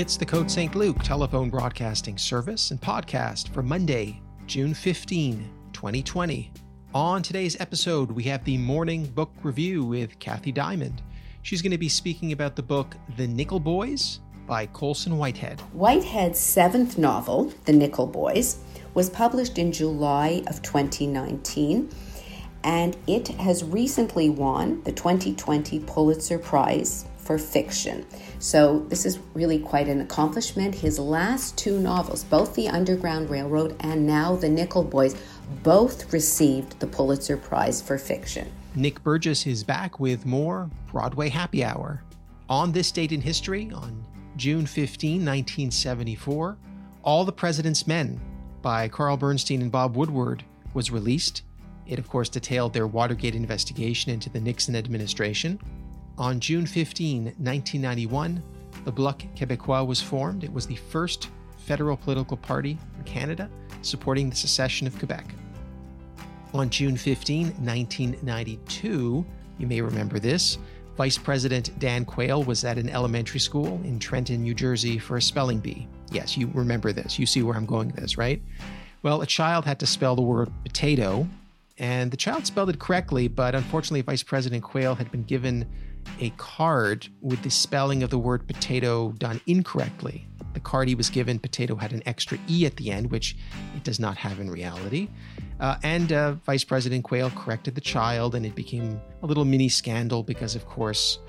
It's the Côte St. Luc telephone broadcasting service and podcast for Monday, June 15, 2020. On today's episode, we have the morning book review with Kathy Diamond. She's going to be speaking about the book The Nickel Boys by Colson Whitehead. Whitehead's seventh novel, The Nickel Boys, was published in July of 2019 and it has recently won the 2020 Pulitzer Prize for fiction. So, this is really quite an accomplishment. His last two novels, both The Underground Railroad and now The Nickel Boys, both received the Pulitzer Prize for fiction. Nick Burgess is back with more Broadway Happy Hour. On this date in history, on June 15, 1974, All the President's Men by Carl Bernstein and Bob Woodward was released. It, of course, detailed their Watergate investigation into the Nixon administration. On June 15, 1991, the Bloc Québécois was formed. It was the first federal political party in Canada supporting the secession of Quebec. On June 15, 1992, you may remember this, Vice President Dan Quayle was at an elementary school in Trenton, New Jersey for a spelling bee. Yes, you remember this. You see where I'm going with this, right? Well, a child had to spell the word potato, and the child spelled it correctly, but unfortunately, Vice President Quayle had been given a card with the spelling of the word potato done incorrectly. The card he was given, potato, had an extra E at the end, which it does not have in reality. Uh, and uh, Vice President Quayle corrected the child, and it became a little mini scandal because, of course,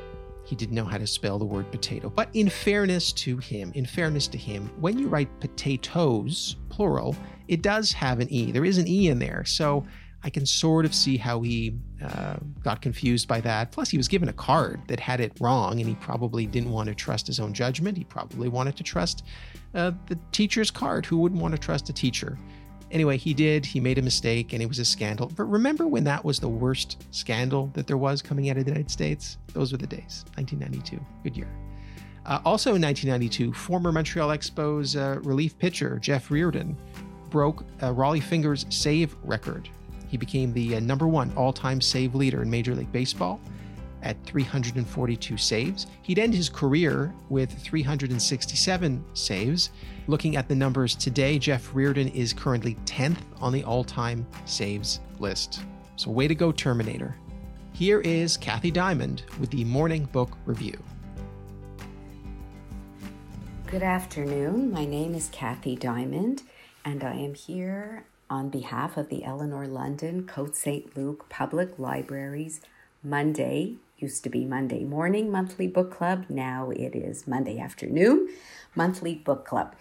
he didn't know how to spell the word potato. But in fairness to him, in fairness to him, when you write potatoes, plural, it does have an E. There is an E in there. So I can sort of see how he uh, got confused by that. Plus, he was given a card that had it wrong, and he probably didn't want to trust his own judgment. He probably wanted to trust uh, the teacher's card. Who wouldn't want to trust a teacher? Anyway, he did. He made a mistake, and it was a scandal. But remember when that was the worst scandal that there was coming out of the United States? Those were the days. 1992. Good year. Uh, also in 1992, former Montreal Expos uh, relief pitcher Jeff Reardon broke uh, Rollie Fingers' save record he became the uh, number one all time save leader in Major League Baseball at 342 saves. He'd end his career with 367 saves. Looking at the numbers today, Jeff Reardon is currently 10th on the all time saves list. So, way to go, Terminator. Here is Kathy Diamond with the Morning Book Review. Good afternoon. My name is Kathy Diamond, and I am here on behalf of the Eleanor London Côte St. Luc Public Libraries Monday, used to be Monday morning monthly book club, now it is Monday afternoon monthly book club.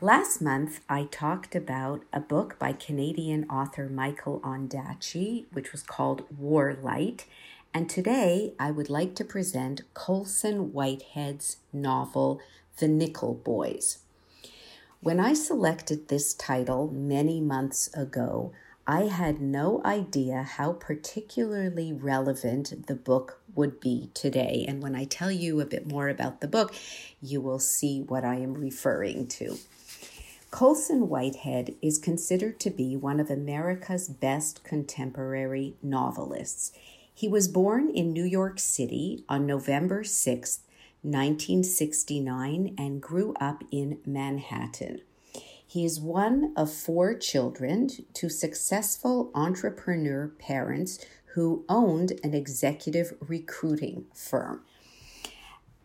Last month, I talked about a book by Canadian author Michael Ondaatje, which was called Warlight. And today, I would like to present Colson Whitehead's novel, The Nickel Boys. When I selected this title many months ago, I had no idea how particularly relevant the book would be today. And when I tell you a bit more about the book, you will see what I am referring to. Colson Whitehead is considered to be one of America's best contemporary novelists. He was born in New York City on November 6, 1969 and grew up in Manhattan. He is one of four children to successful entrepreneur parents who owned an executive recruiting firm.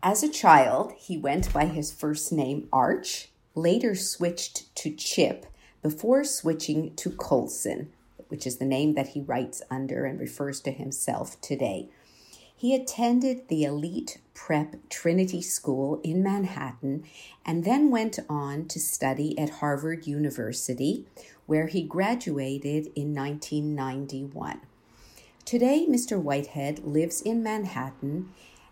As a child, he went by his first name Arch, later switched to Chip, before switching to Colson, which is the name that he writes under and refers to himself today. He attended the elite prep Trinity School in Manhattan and then went on to study at Harvard University, where he graduated in 1991. Today, Mr. Whitehead lives in Manhattan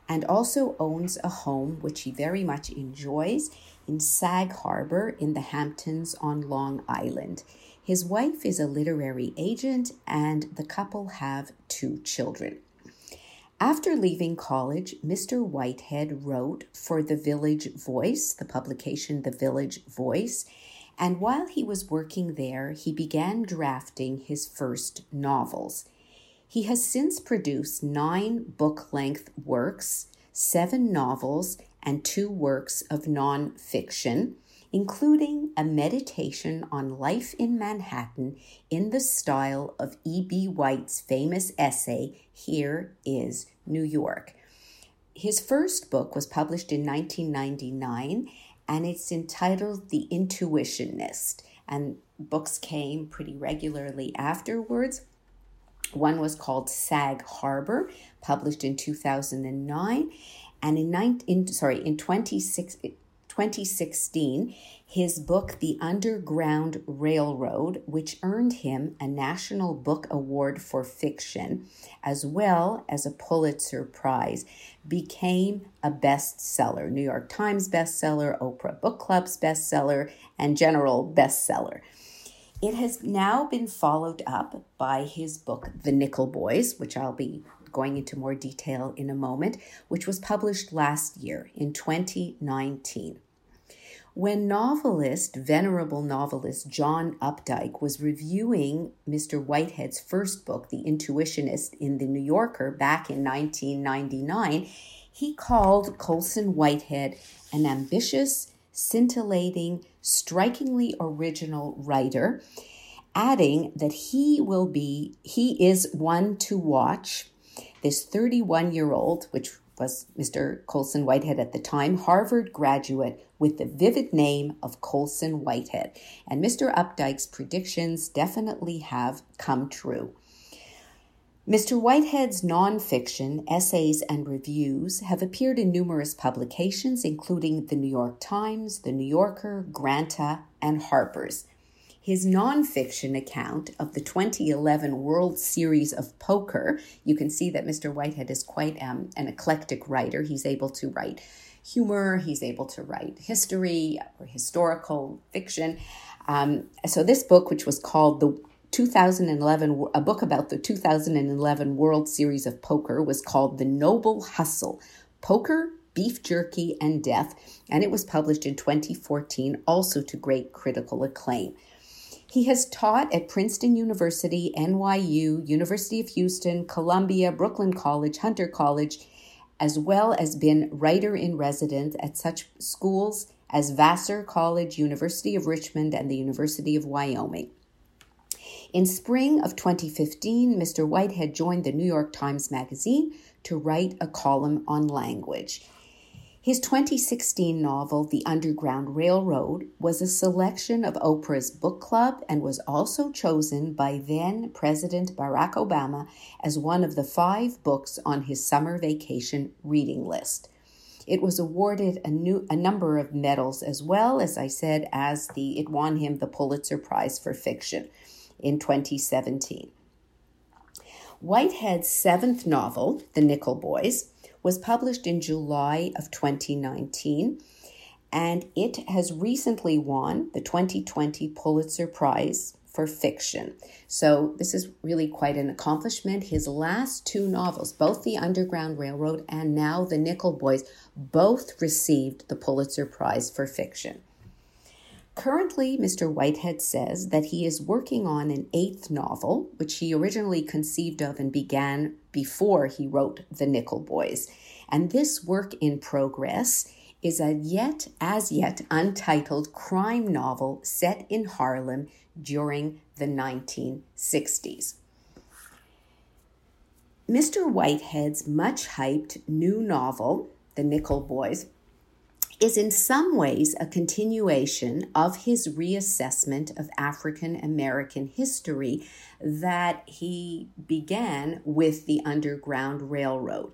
and also owns a home which he very much enjoys in Sag Harbor in the Hamptons on Long Island. His wife is a literary agent, and the couple have two children. After leaving college, Mr. Whitehead wrote for The Village Voice, the publication The Village Voice, and while he was working there, he began drafting his first novels. He has since produced nine book length works, seven novels, and two works of nonfiction, including a meditation on life in Manhattan in the style of E.B. White's famous essay, Here is New York. His first book was published in 1999 and it's entitled The Intuitionist. And books came pretty regularly afterwards. One was called Sag Harbor, published in 2009, and in, 19, in sorry in 26, 2016, his book The Underground Railroad, which earned him a National Book Award for Fiction, as well as a Pulitzer Prize, became a bestseller. New York Times bestseller, Oprah Book Club's bestseller, and general bestseller. It has now been followed up by his book, The Nickel Boys, which I'll be going into more detail in a moment, which was published last year in 2019. When novelist, venerable novelist John Updike was reviewing Mr. Whitehead's first book, The Intuitionist, in The New Yorker back in 1999, he called Colson Whitehead an ambitious, scintillating, strikingly original writer, adding that he will be, he is one to watch. This 31 year old, which was Mr. Colson Whitehead at the time, Harvard graduate with the vivid name of Colson Whitehead. And Mr. Updike's predictions definitely have come true. Mr. Whitehead's nonfiction, essays, and reviews have appeared in numerous publications, including the New York Times, the New Yorker, Granta, and Harper's. His nonfiction account of the 2011 World Series of Poker, you can see that Mr. Whitehead is quite um, an eclectic writer. He's able to write humor, he's able to write history or historical fiction. Um, so, this book, which was called The 2011, a book about the 2011 World Series of Poker, was called The Noble Hustle Poker, Beef Jerky, and Death, and it was published in 2014, also to great critical acclaim. He has taught at Princeton University, NYU, University of Houston, Columbia, Brooklyn College, Hunter College, as well as been writer in residence at such schools as Vassar College, University of Richmond, and the University of Wyoming. In spring of 2015, Mr. Whitehead joined the New York Times Magazine to write a column on language. His 2016 novel, The Underground Railroad, was a selection of Oprah's book club and was also chosen by then President Barack Obama as one of the five books on his summer vacation reading list. It was awarded a, new, a number of medals as well, as I said, as the it won him the Pulitzer Prize for Fiction in 2017. Whitehead's seventh novel, The Nickel Boys, was published in July of 2019 and it has recently won the 2020 Pulitzer Prize for fiction. So, this is really quite an accomplishment. His last two novels, both The Underground Railroad and now The Nickel Boys, both received the Pulitzer Prize for fiction. Currently, Mr. Whitehead says that he is working on an eighth novel, which he originally conceived of and began before he wrote The Nickel Boys. And this work in progress is a yet as yet untitled crime novel set in Harlem during the 1960s. Mr. Whitehead's much hyped new novel, The Nickel Boys, is in some ways a continuation of his reassessment of African American history that he began with the Underground Railroad.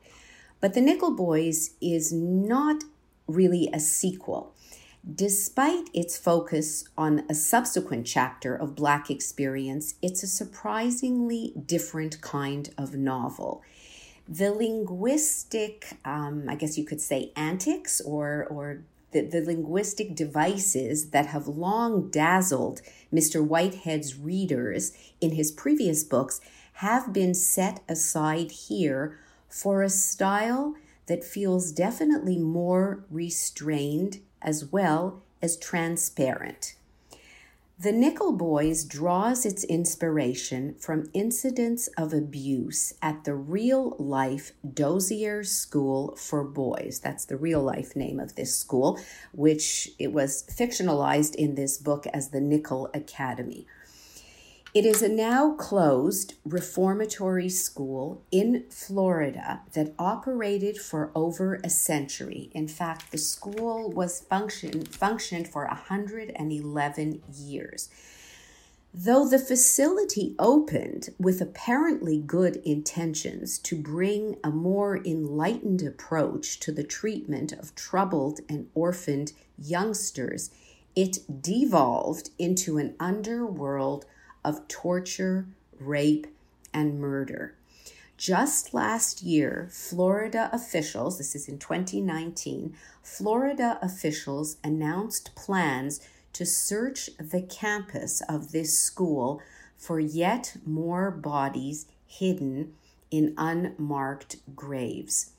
But The Nickel Boys is not really a sequel. Despite its focus on a subsequent chapter of Black experience, it's a surprisingly different kind of novel the linguistic, um, I guess you could say, antics or, or the, the linguistic devices that have long dazzled Mr. Whitehead's readers in his previous books have been set aside here for a style that feels definitely more restrained as well as transparent. The Nickel Boys draws its inspiration from incidents of abuse at the real life Dozier School for Boys. That's the real life name of this school, which it was fictionalized in this book as the Nickel Academy. It is a now closed reformatory school in Florida that operated for over a century. In fact, the school was function, functioned for 111 years. Though the facility opened with apparently good intentions to bring a more enlightened approach to the treatment of troubled and orphaned youngsters, it devolved into an underworld of torture, rape, and murder. Just last year, Florida officials, this is in 2019, Florida officials announced plans to search the campus of this school for yet more bodies hidden in unmarked graves.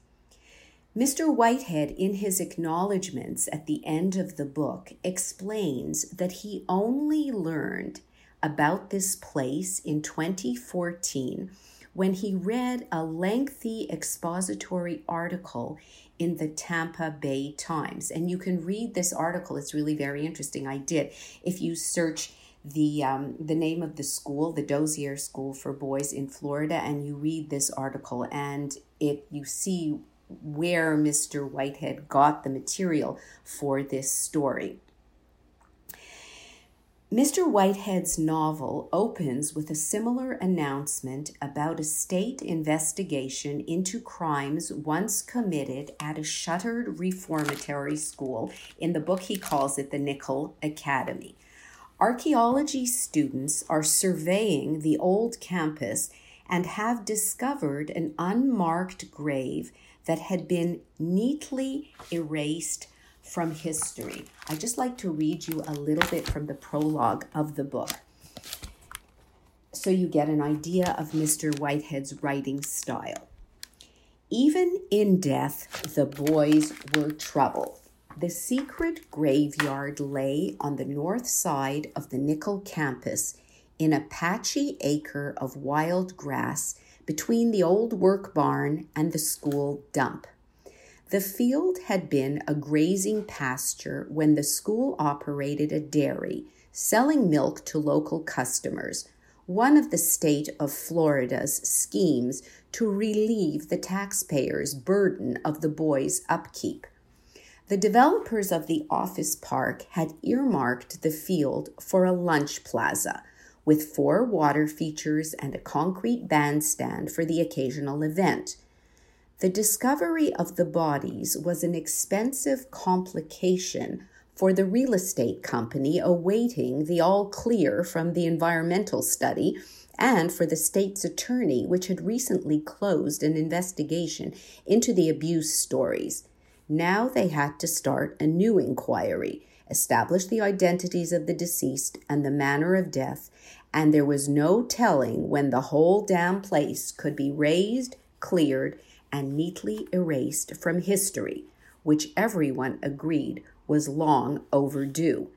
Mr. Whitehead, in his acknowledgments at the end of the book, explains that he only learned about this place in 2014 when he read a lengthy expository article in the Tampa Bay Times. And you can read this article, it's really very interesting. I did. If you search the um, the name of the school, the Dozier School for Boys in Florida, and you read this article, and it you see where Mr. Whitehead got the material for this story. Mr. Whitehead's novel opens with a similar announcement about a state investigation into crimes once committed at a shuttered reformatory school. In the book, he calls it the Nickel Academy. Archaeology students are surveying the old campus and have discovered an unmarked grave that had been neatly erased from history. I just like to read you a little bit from the prologue of the book so you get an idea of Mr. Whitehead's writing style. Even in death, the boys were trouble. The secret graveyard lay on the north side of the Nickel campus in a patchy acre of wild grass between the old work barn and the school dump. The field had been a grazing pasture when the school operated a dairy, selling milk to local customers, one of the state of Florida's schemes to relieve the taxpayers' burden of the boys' upkeep. The developers of the office park had earmarked the field for a lunch plaza with four water features and a concrete bandstand for the occasional event. The discovery of the bodies was an expensive complication for the real estate company awaiting the all clear from the environmental study and for the state's attorney, which had recently closed an investigation into the abuse stories. Now they had to start a new inquiry, establish the identities of the deceased and the manner of death, and there was no telling when the whole damn place could be raised, cleared, and neatly erased from history, which everyone agreed was long overdue.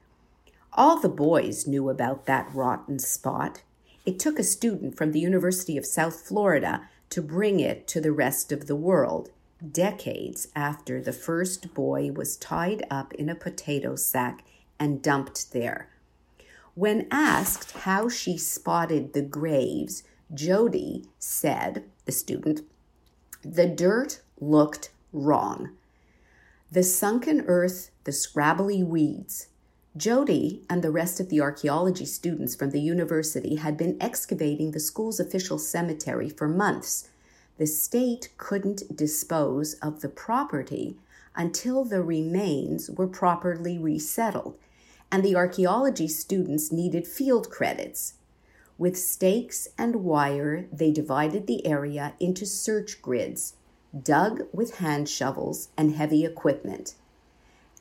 All the boys knew about that rotten spot. It took a student from the University of South Florida to bring it to the rest of the world, decades after the first boy was tied up in a potato sack and dumped there. When asked how she spotted the graves, Jody said, the student, the dirt looked wrong. The sunken earth, the scrabbly weeds. Jody and the rest of the archaeology students from the university had been excavating the school's official cemetery for months. The state couldn't dispose of the property until the remains were properly resettled, and the archaeology students needed field credits. With stakes and wire, they divided the area into search grids, dug with hand shovels and heavy equipment.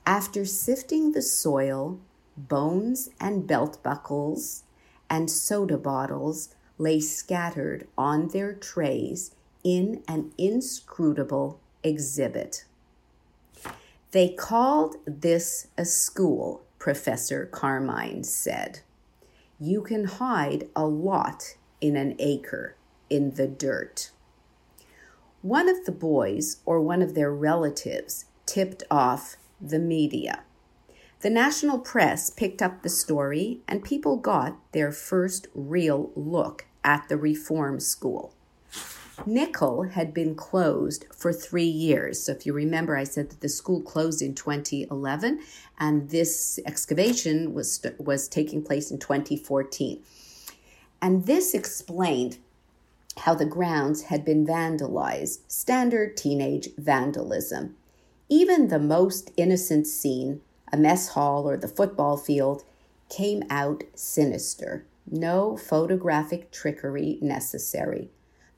After sifting the soil, bones and belt buckles and soda bottles lay scattered on their trays in an inscrutable exhibit. They called this a school, Professor Carmine said. You can hide a lot in an acre in the dirt. One of the boys or one of their relatives tipped off the media. The national press picked up the story, and people got their first real look at the reform school. Nickel had been closed for three years. So, if you remember, I said that the school closed in 2011, and this excavation was, was taking place in 2014. And this explained how the grounds had been vandalized, standard teenage vandalism. Even the most innocent scene a mess hall, or the football field came out sinister. No photographic trickery necessary.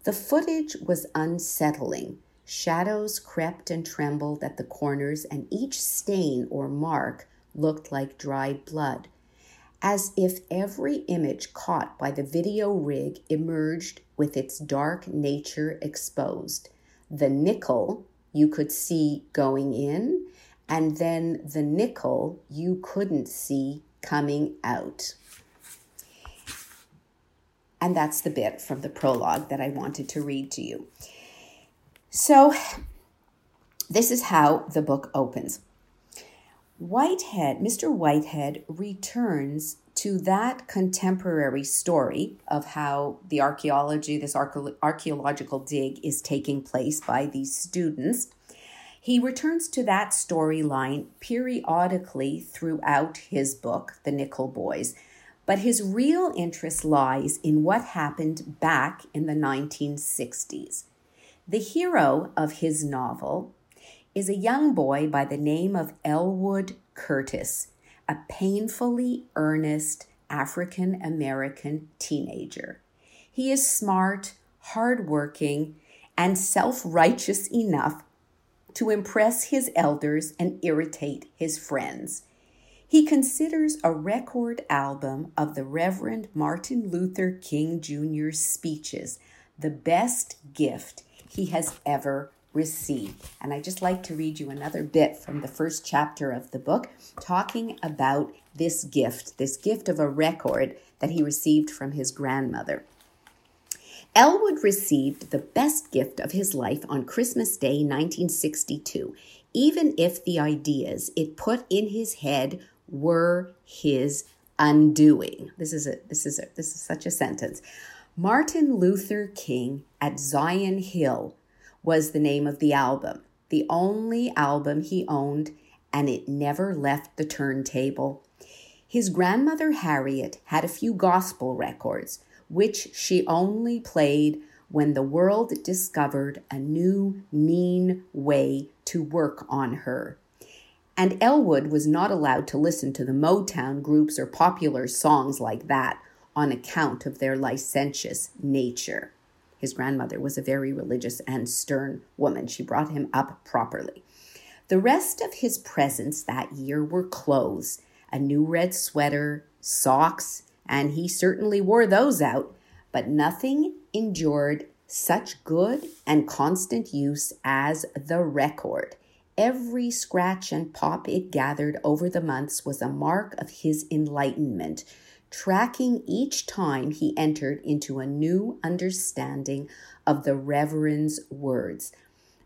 The footage was unsettling. Shadows crept and trembled at the corners, and each stain or mark looked like dried blood, as if every image caught by the video rig emerged with its dark nature exposed. The nickel you could see going in, and then the nickel you couldn't see coming out. And that's the bit from the prologue that I wanted to read to you. So, this is how the book opens. Whitehead, Mr. Whitehead returns to that contemporary story of how the archaeology, this archaeological dig is taking place by these students he returns to that storyline periodically throughout his book, The Nickel Boys, but his real interest lies in what happened back in the 1960s. The hero of his novel is a young boy by the name of Elwood Curtis, a painfully earnest African American teenager. He is smart, hardworking, and self righteous enough to impress his elders and irritate his friends. He considers a record album of the Reverend Martin Luther King Jr.'s speeches the best gift he has ever received. And I just like to read you another bit from the first chapter of the book talking about this gift, this gift of a record that he received from his grandmother. Elwood received the best gift of his life on Christmas Day 1962, even if the ideas it put in his head were his undoing. This is a this is a this is such a sentence. Martin Luther King at Zion Hill was the name of the album, the only album he owned, and it never left the turntable. His grandmother Harriet had a few gospel records, which she only played when the world discovered a new, mean way to work on her. And Elwood was not allowed to listen to the Motown groups or popular songs like that on account of their licentious nature. His grandmother was a very religious and stern woman. She brought him up properly. The rest of his presents that year were clothes a new red sweater, socks, and he certainly wore those out, but nothing endured such good and constant use as the record. Every scratch and pop it gathered over the months was a mark of his enlightenment, tracking each time he entered into a new understanding of the Reverend's words.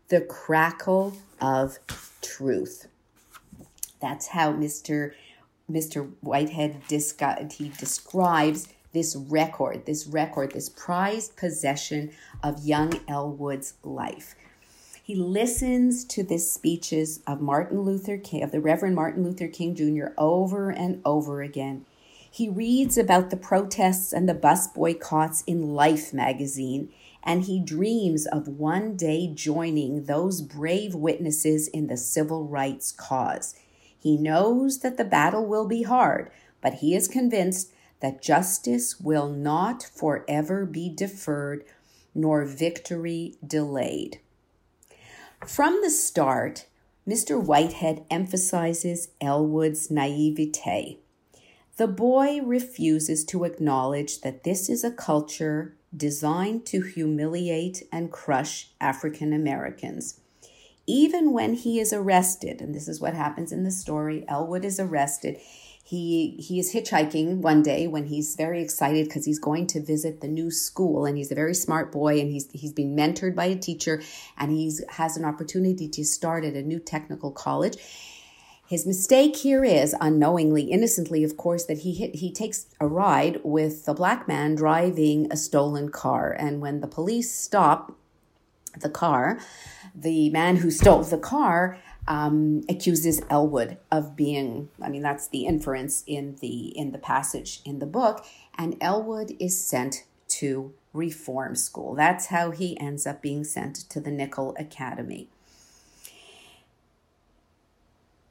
The crackle of truth. That's how Mr. Mr. Whitehead he describes this record, this record, this prized possession of young Elwood's life. He listens to the speeches of Martin Luther King, of the Reverend Martin Luther King Jr. over and over again. He reads about the protests and the bus boycotts in Life magazine, and he dreams of one day joining those brave witnesses in the civil rights cause. He knows that the battle will be hard, but he is convinced that justice will not forever be deferred nor victory delayed. From the start, Mr. Whitehead emphasizes Elwood's naivete. The boy refuses to acknowledge that this is a culture designed to humiliate and crush African Americans even when he is arrested, and this is what happens in the story Elwood is arrested, he he is hitchhiking one day when he's very excited because he's going to visit the new school and he's a very smart boy and he's he's been mentored by a teacher and he's has an opportunity to start at a new technical college. His mistake here is unknowingly innocently of course that he hit, he takes a ride with a black man driving a stolen car and when the police stop the car the man who stole the car um, accuses Elwood of being, I mean, that's the inference in the in the passage in the book, and Elwood is sent to reform school. That's how he ends up being sent to the Nickel Academy.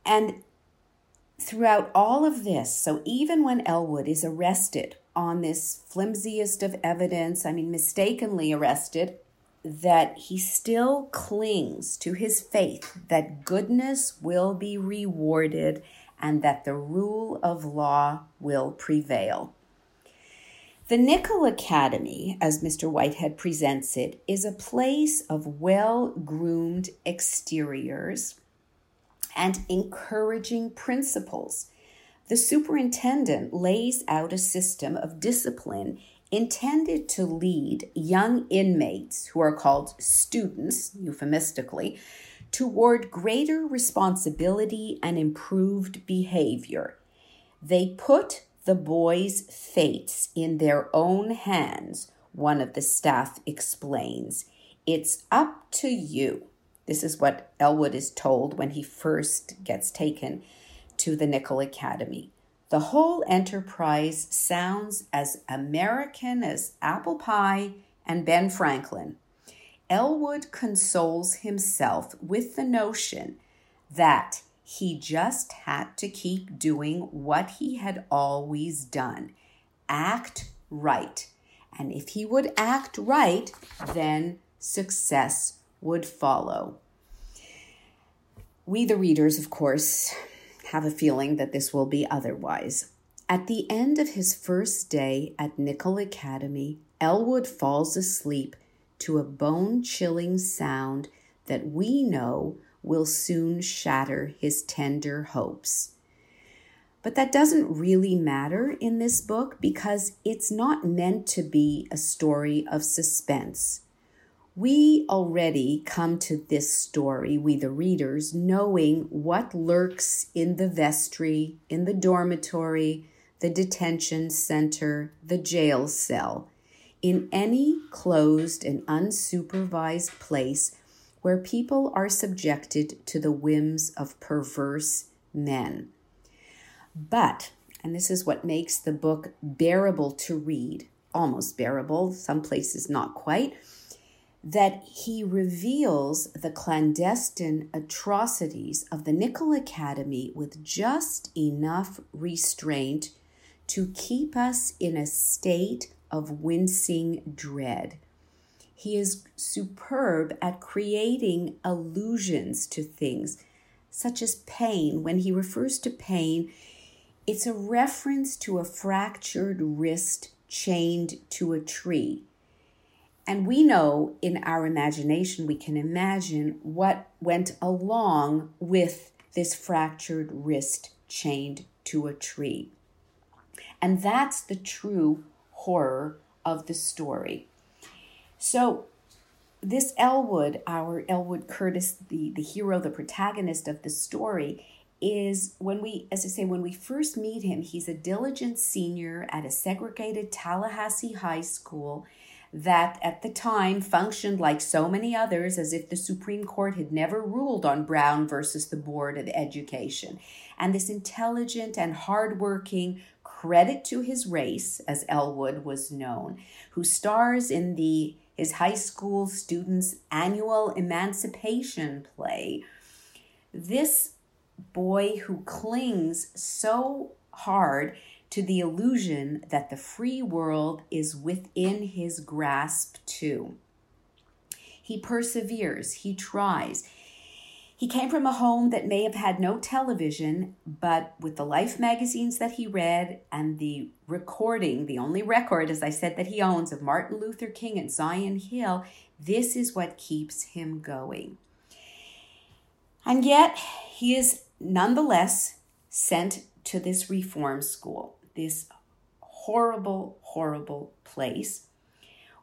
And throughout all of this, so even when Elwood is arrested on this flimsiest of evidence, I mean, mistakenly arrested, that he still clings to his faith that goodness will be rewarded and that the rule of law will prevail. The Nickel Academy, as Mr. Whitehead presents it, is a place of well groomed exteriors and encouraging principles. The superintendent lays out a system of discipline intended to lead young inmates, who are called students, euphemistically, toward greater responsibility and improved behavior. They put the boys' fates in their own hands, one of the staff explains. It's up to you. This is what Elwood is told when he first gets taken to the Nickel Academy. The whole enterprise sounds as American as apple pie and Ben Franklin. Elwood consoles himself with the notion that he just had to keep doing what he had always done act right. And if he would act right, then success would follow. We, the readers, of course, have a feeling that this will be otherwise. At the end of his first day at Nickel Academy, Elwood falls asleep to a bone chilling sound that we know will soon shatter his tender hopes. But that doesn't really matter in this book because it's not meant to be a story of suspense. We already come to this story, we the readers, knowing what lurks in the vestry, in the dormitory, the detention center, the jail cell, in any closed and unsupervised place where people are subjected to the whims of perverse men. But, and this is what makes the book bearable to read, almost bearable, some places not quite that he reveals the clandestine atrocities of the Nickel Academy with just enough restraint to keep us in a state of wincing dread. He is superb at creating allusions to things, such as pain. When he refers to pain, it's a reference to a fractured wrist chained to a tree. And we know in our imagination, we can imagine what went along with this fractured wrist chained to a tree. And that's the true horror of the story. So, this Elwood, our Elwood Curtis, the, the hero, the protagonist of the story, is when we, as I say, when we first meet him, he's a diligent senior at a segregated Tallahassee high school that at the time functioned like so many others as if the Supreme Court had never ruled on Brown versus the Board of Education. And this intelligent and hardworking, credit to his race, as Elwood was known, who stars in the his high school students' annual emancipation play. This boy who clings so hard to the illusion that the free world is within his grasp too. He perseveres, he tries. He came from a home that may have had no television, but with the Life magazines that he read and the recording, the only record, as I said, that he owns of Martin Luther King and Zion Hill, this is what keeps him going. And yet, he is nonetheless sent to this reform school, this horrible, horrible place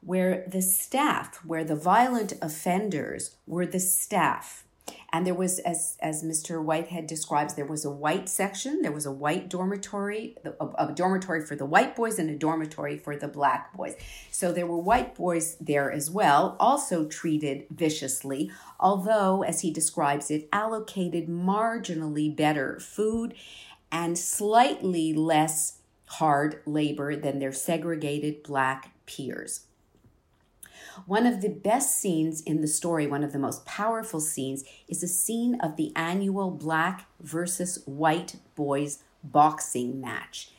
where the staff, where the violent offenders were the staff. And there was, as, as Mr. Whitehead describes, there was a white section, there was a white dormitory, a, a dormitory for the white boys and a dormitory for the black boys. So there were white boys there as well, also treated viciously, although, as he describes it, allocated marginally better food and slightly less hard labor than their segregated black peers. One of the best scenes in the story, one of the most powerful scenes, is a scene of the annual black versus white boys boxing match.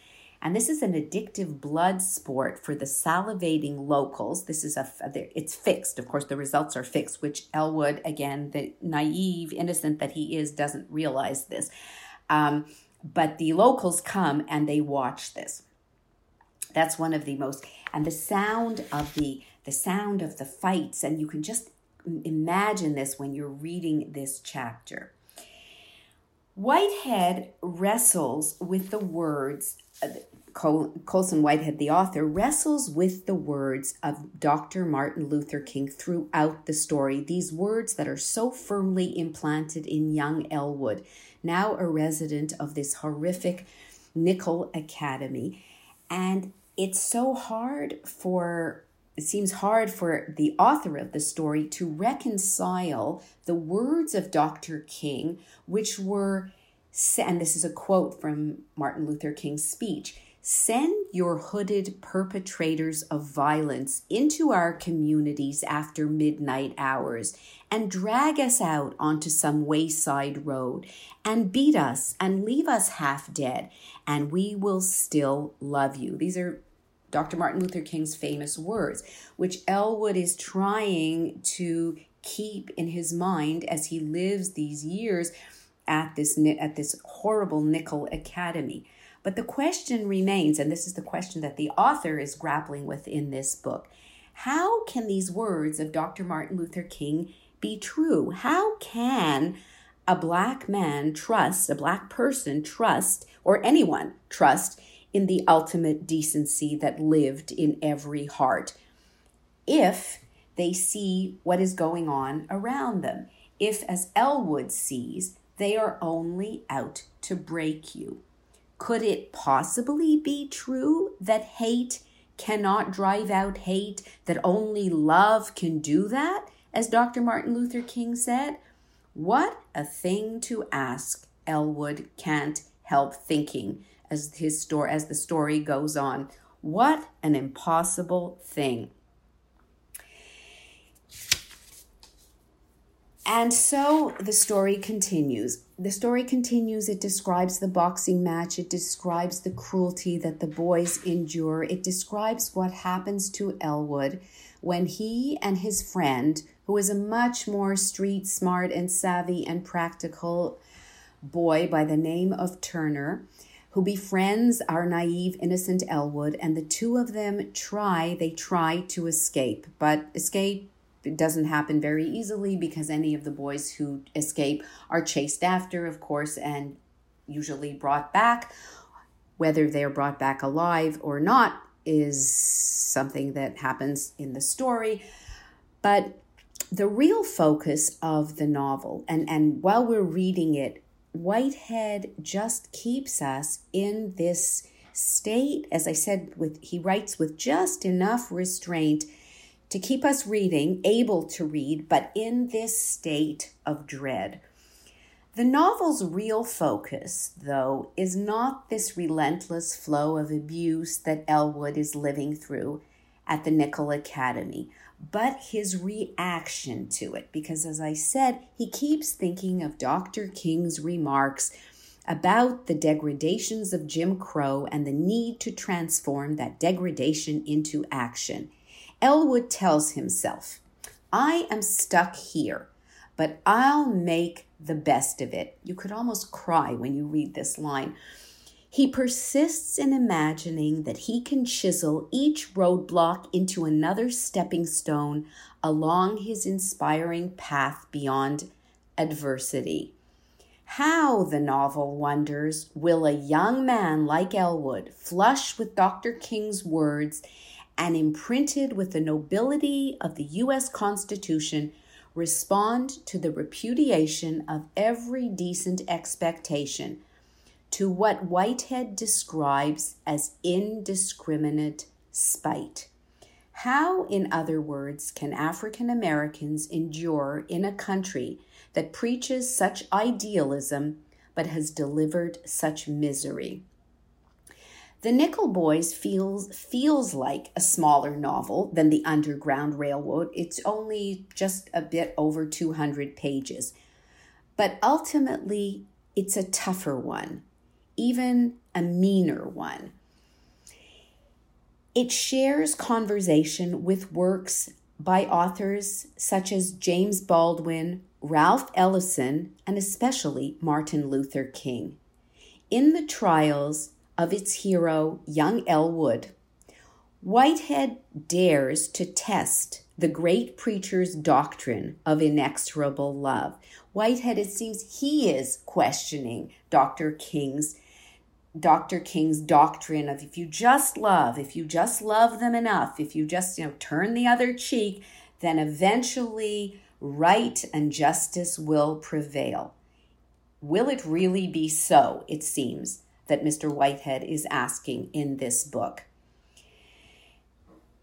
And this is an addictive blood sport for the salivating locals. This is a, it's fixed. Of course, the results are fixed, which Elwood, again, the naive, innocent that he is, doesn't realize this. Um, but the locals come and they watch this. That's one of the most, and the sound of the the sound of the fights, and you can just imagine this when you're reading this chapter. Whitehead wrestles with the words, uh, Colson Whitehead, the author, wrestles with the words of Dr. Martin Luther King throughout the story. These words that are so firmly implanted in young Elwood, now a resident of this horrific Nickel Academy. And it's so hard for it seems hard for the author of the story to reconcile the words of Dr. King, which were, and this is a quote from Martin Luther King's speech send your hooded perpetrators of violence into our communities after midnight hours and drag us out onto some wayside road and beat us and leave us half dead, and we will still love you. These are Dr. Martin Luther King's famous words, which Elwood is trying to keep in his mind as he lives these years at this at this horrible nickel Academy. But the question remains, and this is the question that the author is grappling with in this book. How can these words of Dr. Martin Luther King be true? How can a black man trust, a black person trust, or anyone trust in the ultimate decency that lived in every heart. If they see what is going on around them, if, as Elwood sees, they are only out to break you. Could it possibly be true that hate cannot drive out hate, that only love can do that, as Dr. Martin Luther King said? What a thing to ask, Elwood can't help thinking as his story as the story goes on. What an impossible thing. And so the story continues. The story continues. It describes the boxing match. It describes the cruelty that the boys endure. It describes what happens to Elwood when he and his friend, who is a much more street smart and savvy and practical boy by the name of Turner, who befriends our naive, innocent Elwood, and the two of them try, they try to escape, but escape doesn't happen very easily because any of the boys who escape are chased after, of course, and usually brought back. Whether they are brought back alive or not is something that happens in the story. But the real focus of the novel, and, and while we're reading it, Whitehead just keeps us in this state, as I said, with he writes with just enough restraint to keep us reading, able to read, but in this state of dread. The novel's real focus, though, is not this relentless flow of abuse that Elwood is living through at the Nickel Academy, but his reaction to it. Because as I said, he keeps thinking of Dr. King's remarks about the degradations of Jim Crow and the need to transform that degradation into action. Elwood tells himself, I am stuck here, but I'll make the best of it. You could almost cry when you read this line. He persists in imagining that he can chisel each roadblock into another stepping stone along his inspiring path beyond adversity. How, the novel wonders, will a young man like Elwood, flush with Dr. King's words and imprinted with the nobility of the U.S. Constitution, respond to the repudiation of every decent expectation, to what Whitehead describes as indiscriminate spite? How, in other words, can African Americans endure in a country that preaches such idealism but has delivered such misery? The Nickel Boys feels feels like a smaller novel than The Underground Railroad. It's only just a bit over 200 pages. But ultimately, it's a tougher one, even a meaner one. It shares conversation with works by authors such as James Baldwin, Ralph Ellison, and especially Martin Luther King. In the trials, of its hero, young Elwood, Whitehead dares to test the great preacher's doctrine of inexorable love. Whitehead, it seems he is questioning Dr. King's Dr. King's doctrine of if you just love, if you just love them enough, if you just, you know, turn the other cheek, then eventually right and justice will prevail. Will it really be so? It seems that Mr. Whitehead is asking in this book.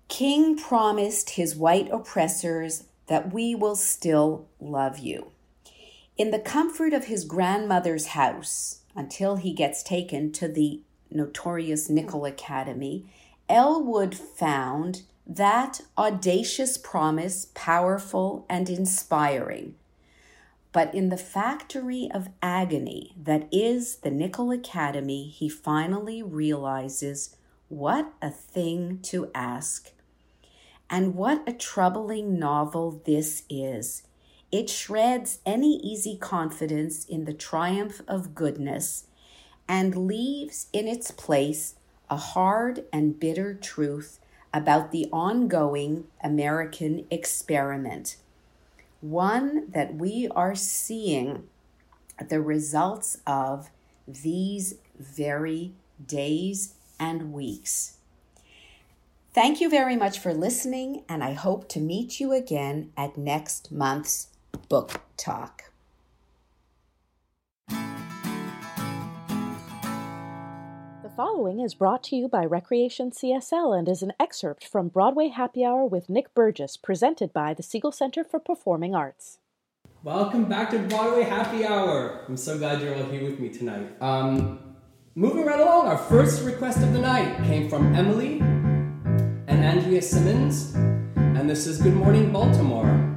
King promised his white oppressors that we will still love you. In the comfort of his grandmother's house, until he gets taken to the notorious Nickel Academy, Elwood found that audacious promise powerful and inspiring but in the factory of agony that is the Nickel Academy, he finally realizes what a thing to ask. And what a troubling novel this is. It shreds any easy confidence in the triumph of goodness and leaves in its place a hard and bitter truth about the ongoing American experiment one that we are seeing the results of these very days and weeks. Thank you very much for listening, and I hope to meet you again at next month's book talk. Following is brought to you by Recreation CSL and is an excerpt from Broadway Happy Hour with Nick Burgess, presented by the Segal Center for Performing Arts. Welcome back to Broadway Happy Hour. I'm so glad you're all here with me tonight. Um, moving right along, our first request of the night came from Emily and Andrea Simmons, and this is Good Morning Baltimore.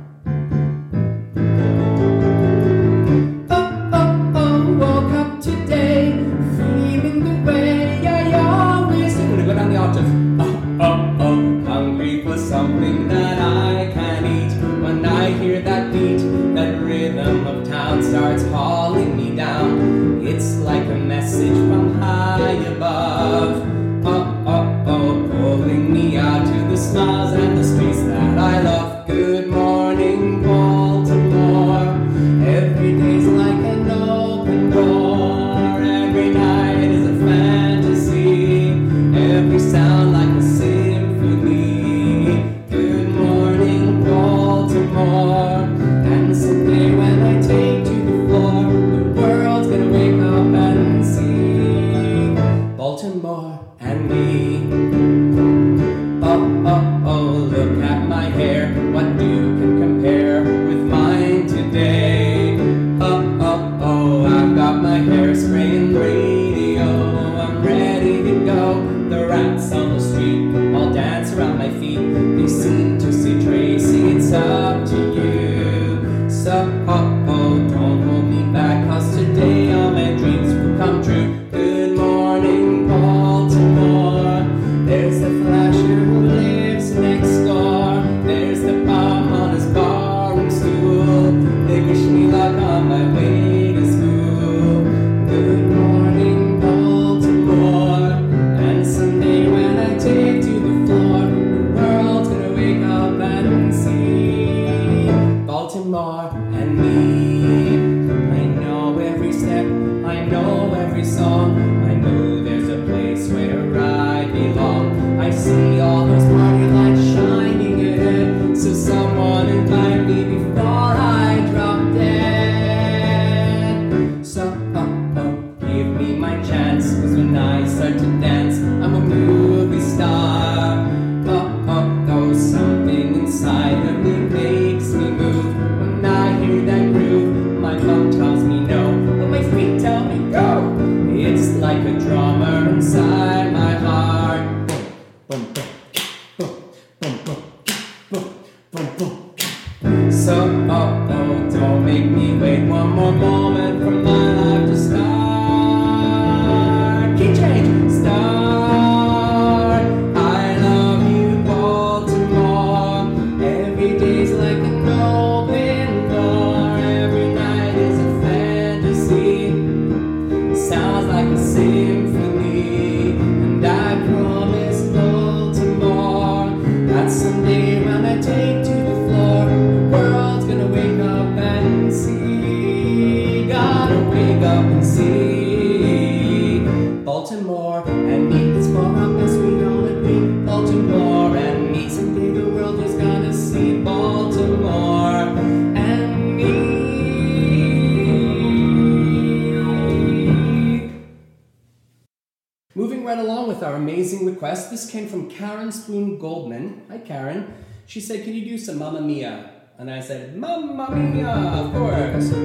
She said, Can you do some Mamma Mia? And I said, Mamma Mia, of course.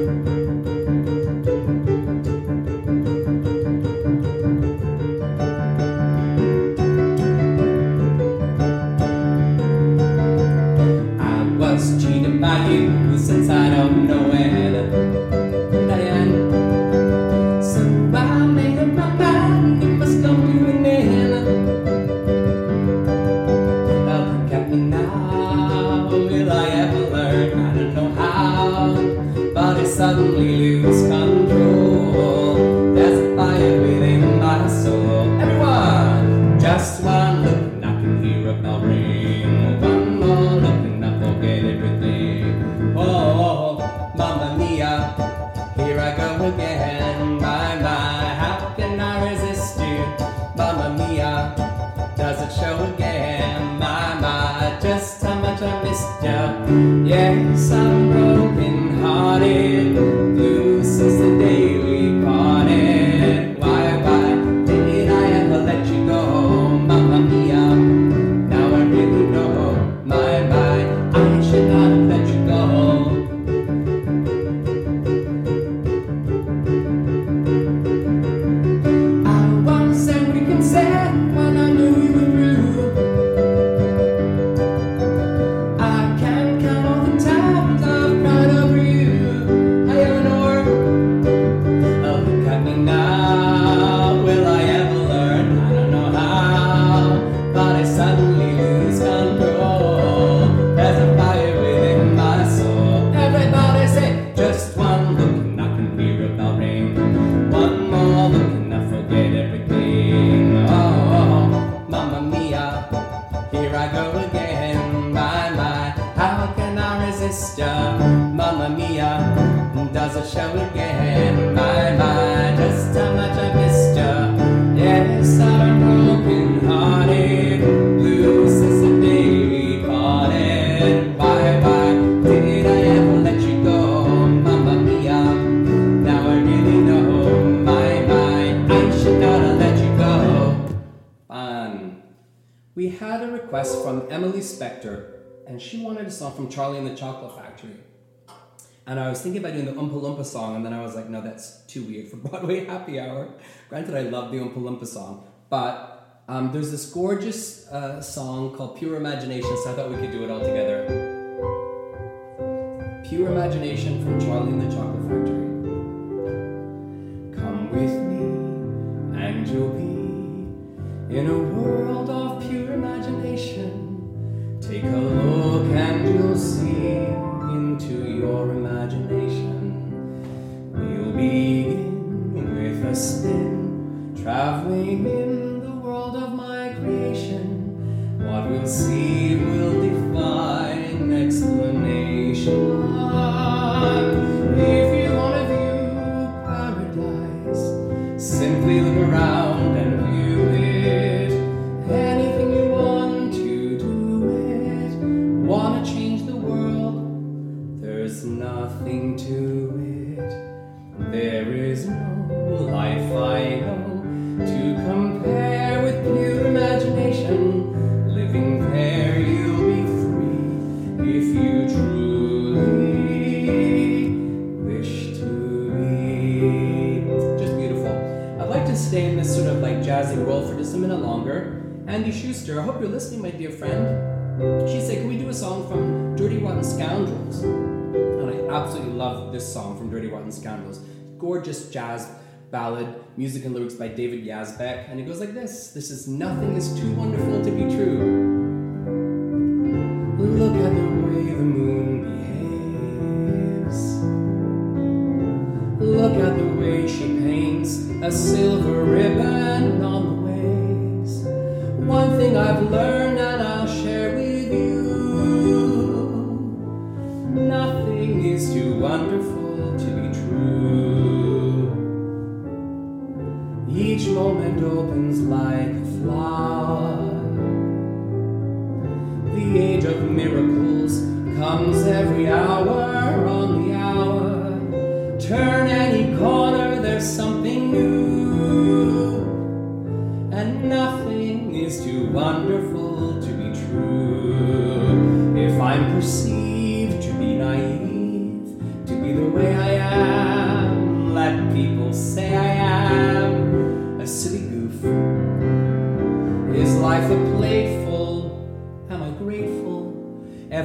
song from Charlie and the Chocolate Factory. And I was thinking about doing the Oompa Loompa song, and then I was like, no, that's too weird for Broadway Happy Hour. Granted, I love the Oompa Loompa song, but um, there's this gorgeous uh, song called Pure Imagination, so I thought we could do it all together. Pure Imagination from Charlie and the Chocolate Factory. Come with me, and you'll be in a world of Take a look and you'll see into your imagination. We'll begin with a spin, traveling in the world of my creation. What we'll see will defy explanation. If you wanna view paradise, simply look around. Song from Dirty Rotten Scoundrels. Gorgeous jazz ballad, music and lyrics by David Yazbek, and it goes like this This is nothing is too wonderful to be true. Look at the way the moon behaves. Look at the way she paints a silver ribbon on the waves. One thing I've learned and I'll share.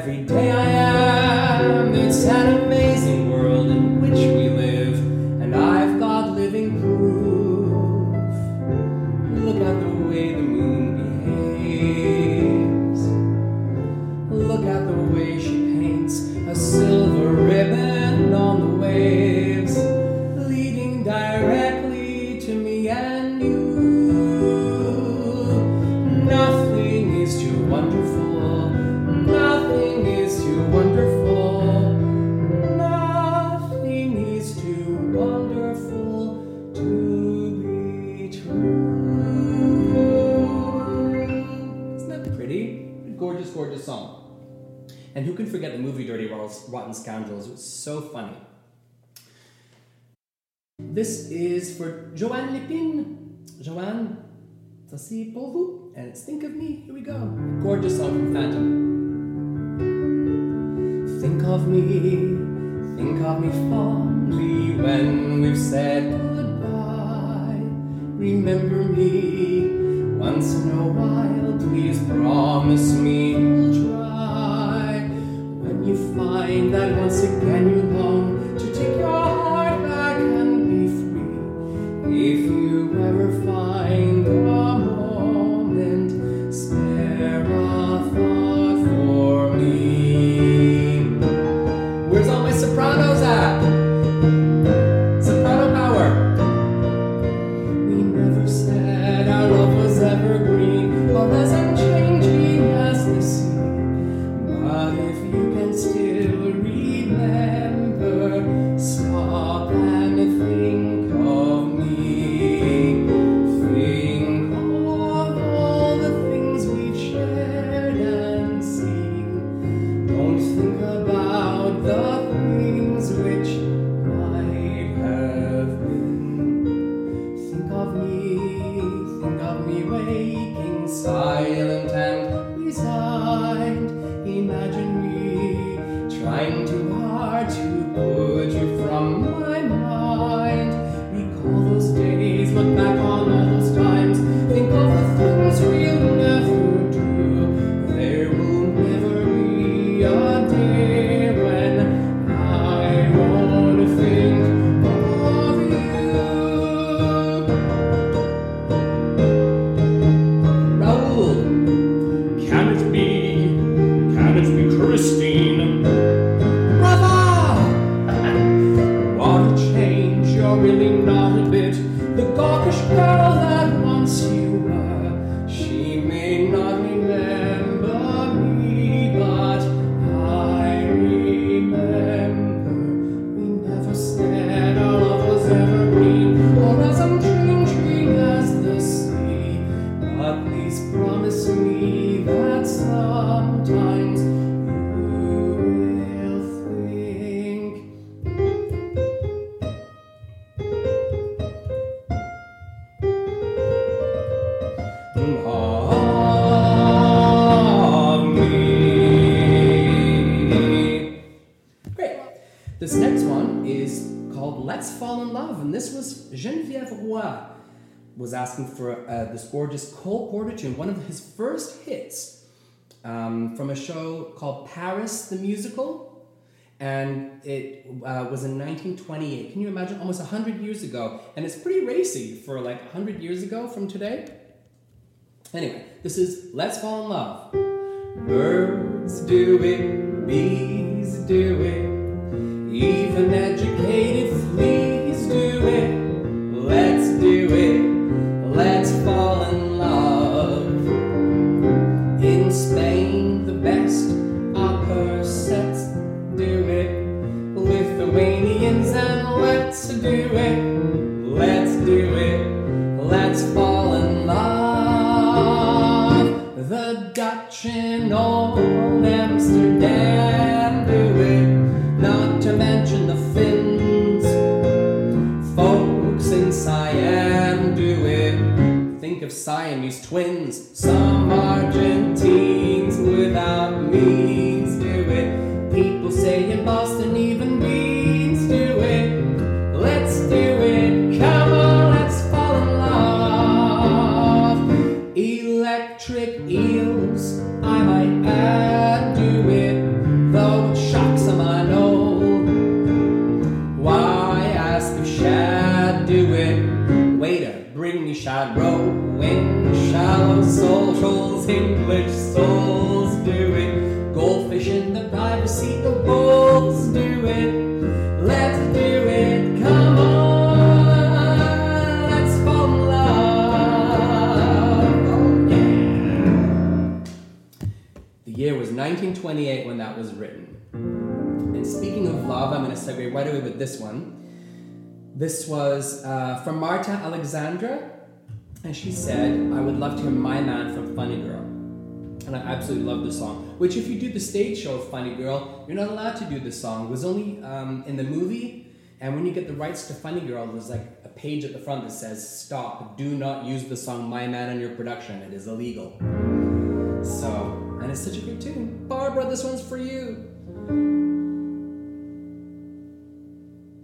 every day. This is for Joanne Lipin. Joanne, Tasi Polvu, and it's Think of Me. Here we go. Gorgeous song from Phantom. Think of me, think of me fondly when we've said goodbye. Remember me once in a while, please promise me you'll try. When you find that once again you At least promise me that sometimes. was asking for uh, this gorgeous Cole Porter tune, one of his first hits um, from a show called Paris the Musical. And it uh, was in 1928. Can you imagine? Almost 100 years ago. And it's pretty racy for like 100 years ago from today. Anyway, this is Let's Fall in Love. Birds do it, bees do it, even educated fleas do it. do it, let's do it, let's fall in love. The Dutch in old Amsterdam do it, not to mention the Finns. Folks in Siam do it. Think of Siamese twins. This was uh, from Marta Alexandra, and she said, I would love to hear My Man from Funny Girl. And I absolutely love the song. Which, if you do the stage show of Funny Girl, you're not allowed to do the song. It was only um, in the movie, and when you get the rights to Funny Girl, there's like a page at the front that says, Stop, do not use the song My Man in your production. It is illegal. So, and it's such a good tune. Barbara, this one's for you.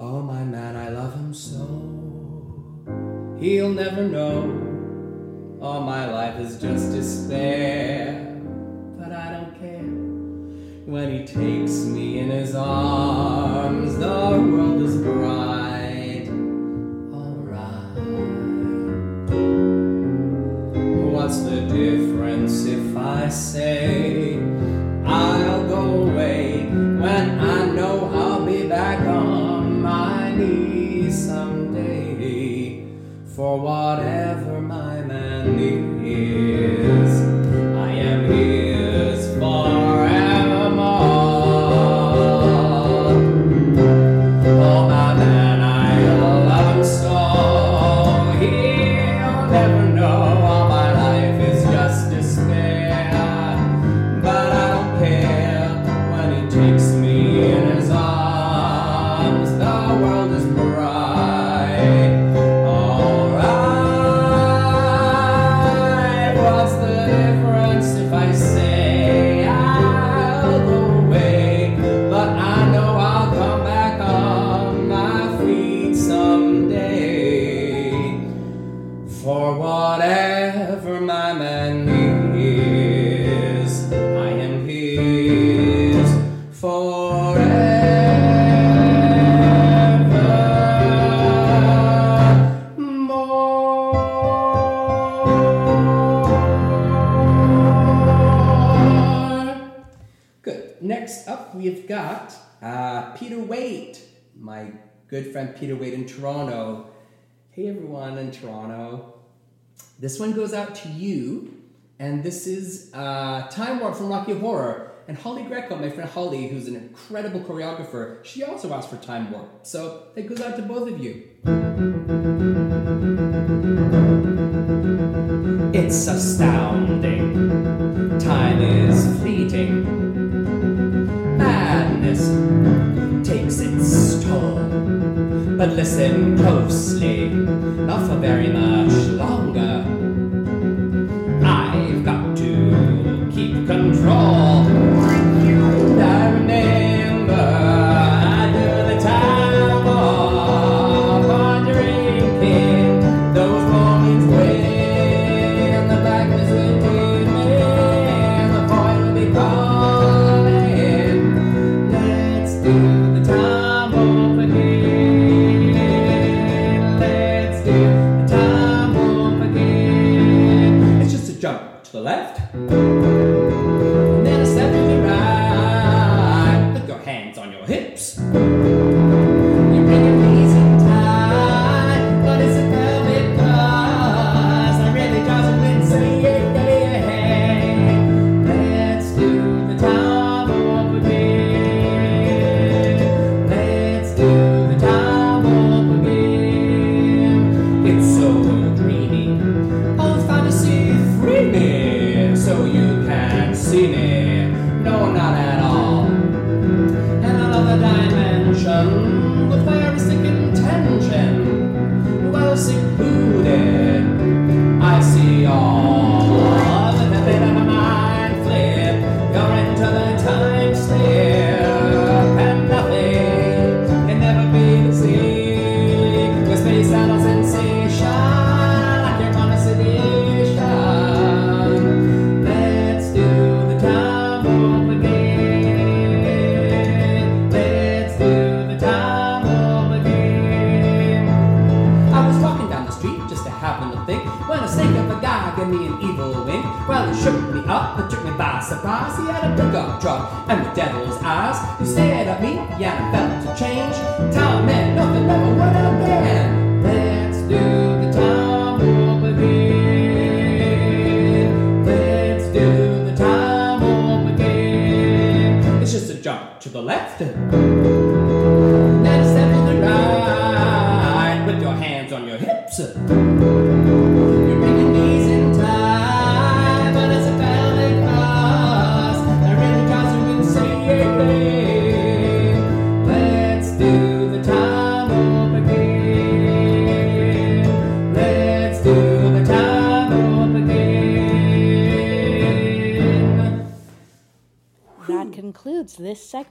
Oh, my man, I love him so. He'll never know. All my life is just despair. But I don't care. When he takes me in his arms, the world is bright. Alright. What's the difference if I say This one goes out to you, and this is uh, Time Warp from Rocky Horror. And Holly Greco, my friend Holly, who's an incredible choreographer, she also asked for Time Warp. So it goes out to both of you. It's astounding. Time is fleeting. Madness takes its toll. But listen closely, not for very much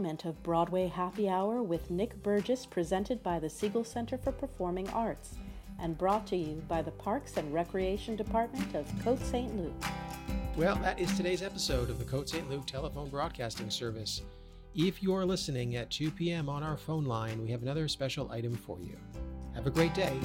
segment of Broadway Happy Hour with Nick Burgess, presented by the Segal Center for Performing Arts and brought to you by the Parks and Recreation Department of Côte St. Luc. Well, that is today's episode of the Côte St. Luc Telephone Broadcasting Service. If you're listening at 2 p.m. on our phone line, we have another special item for you. Have a great day.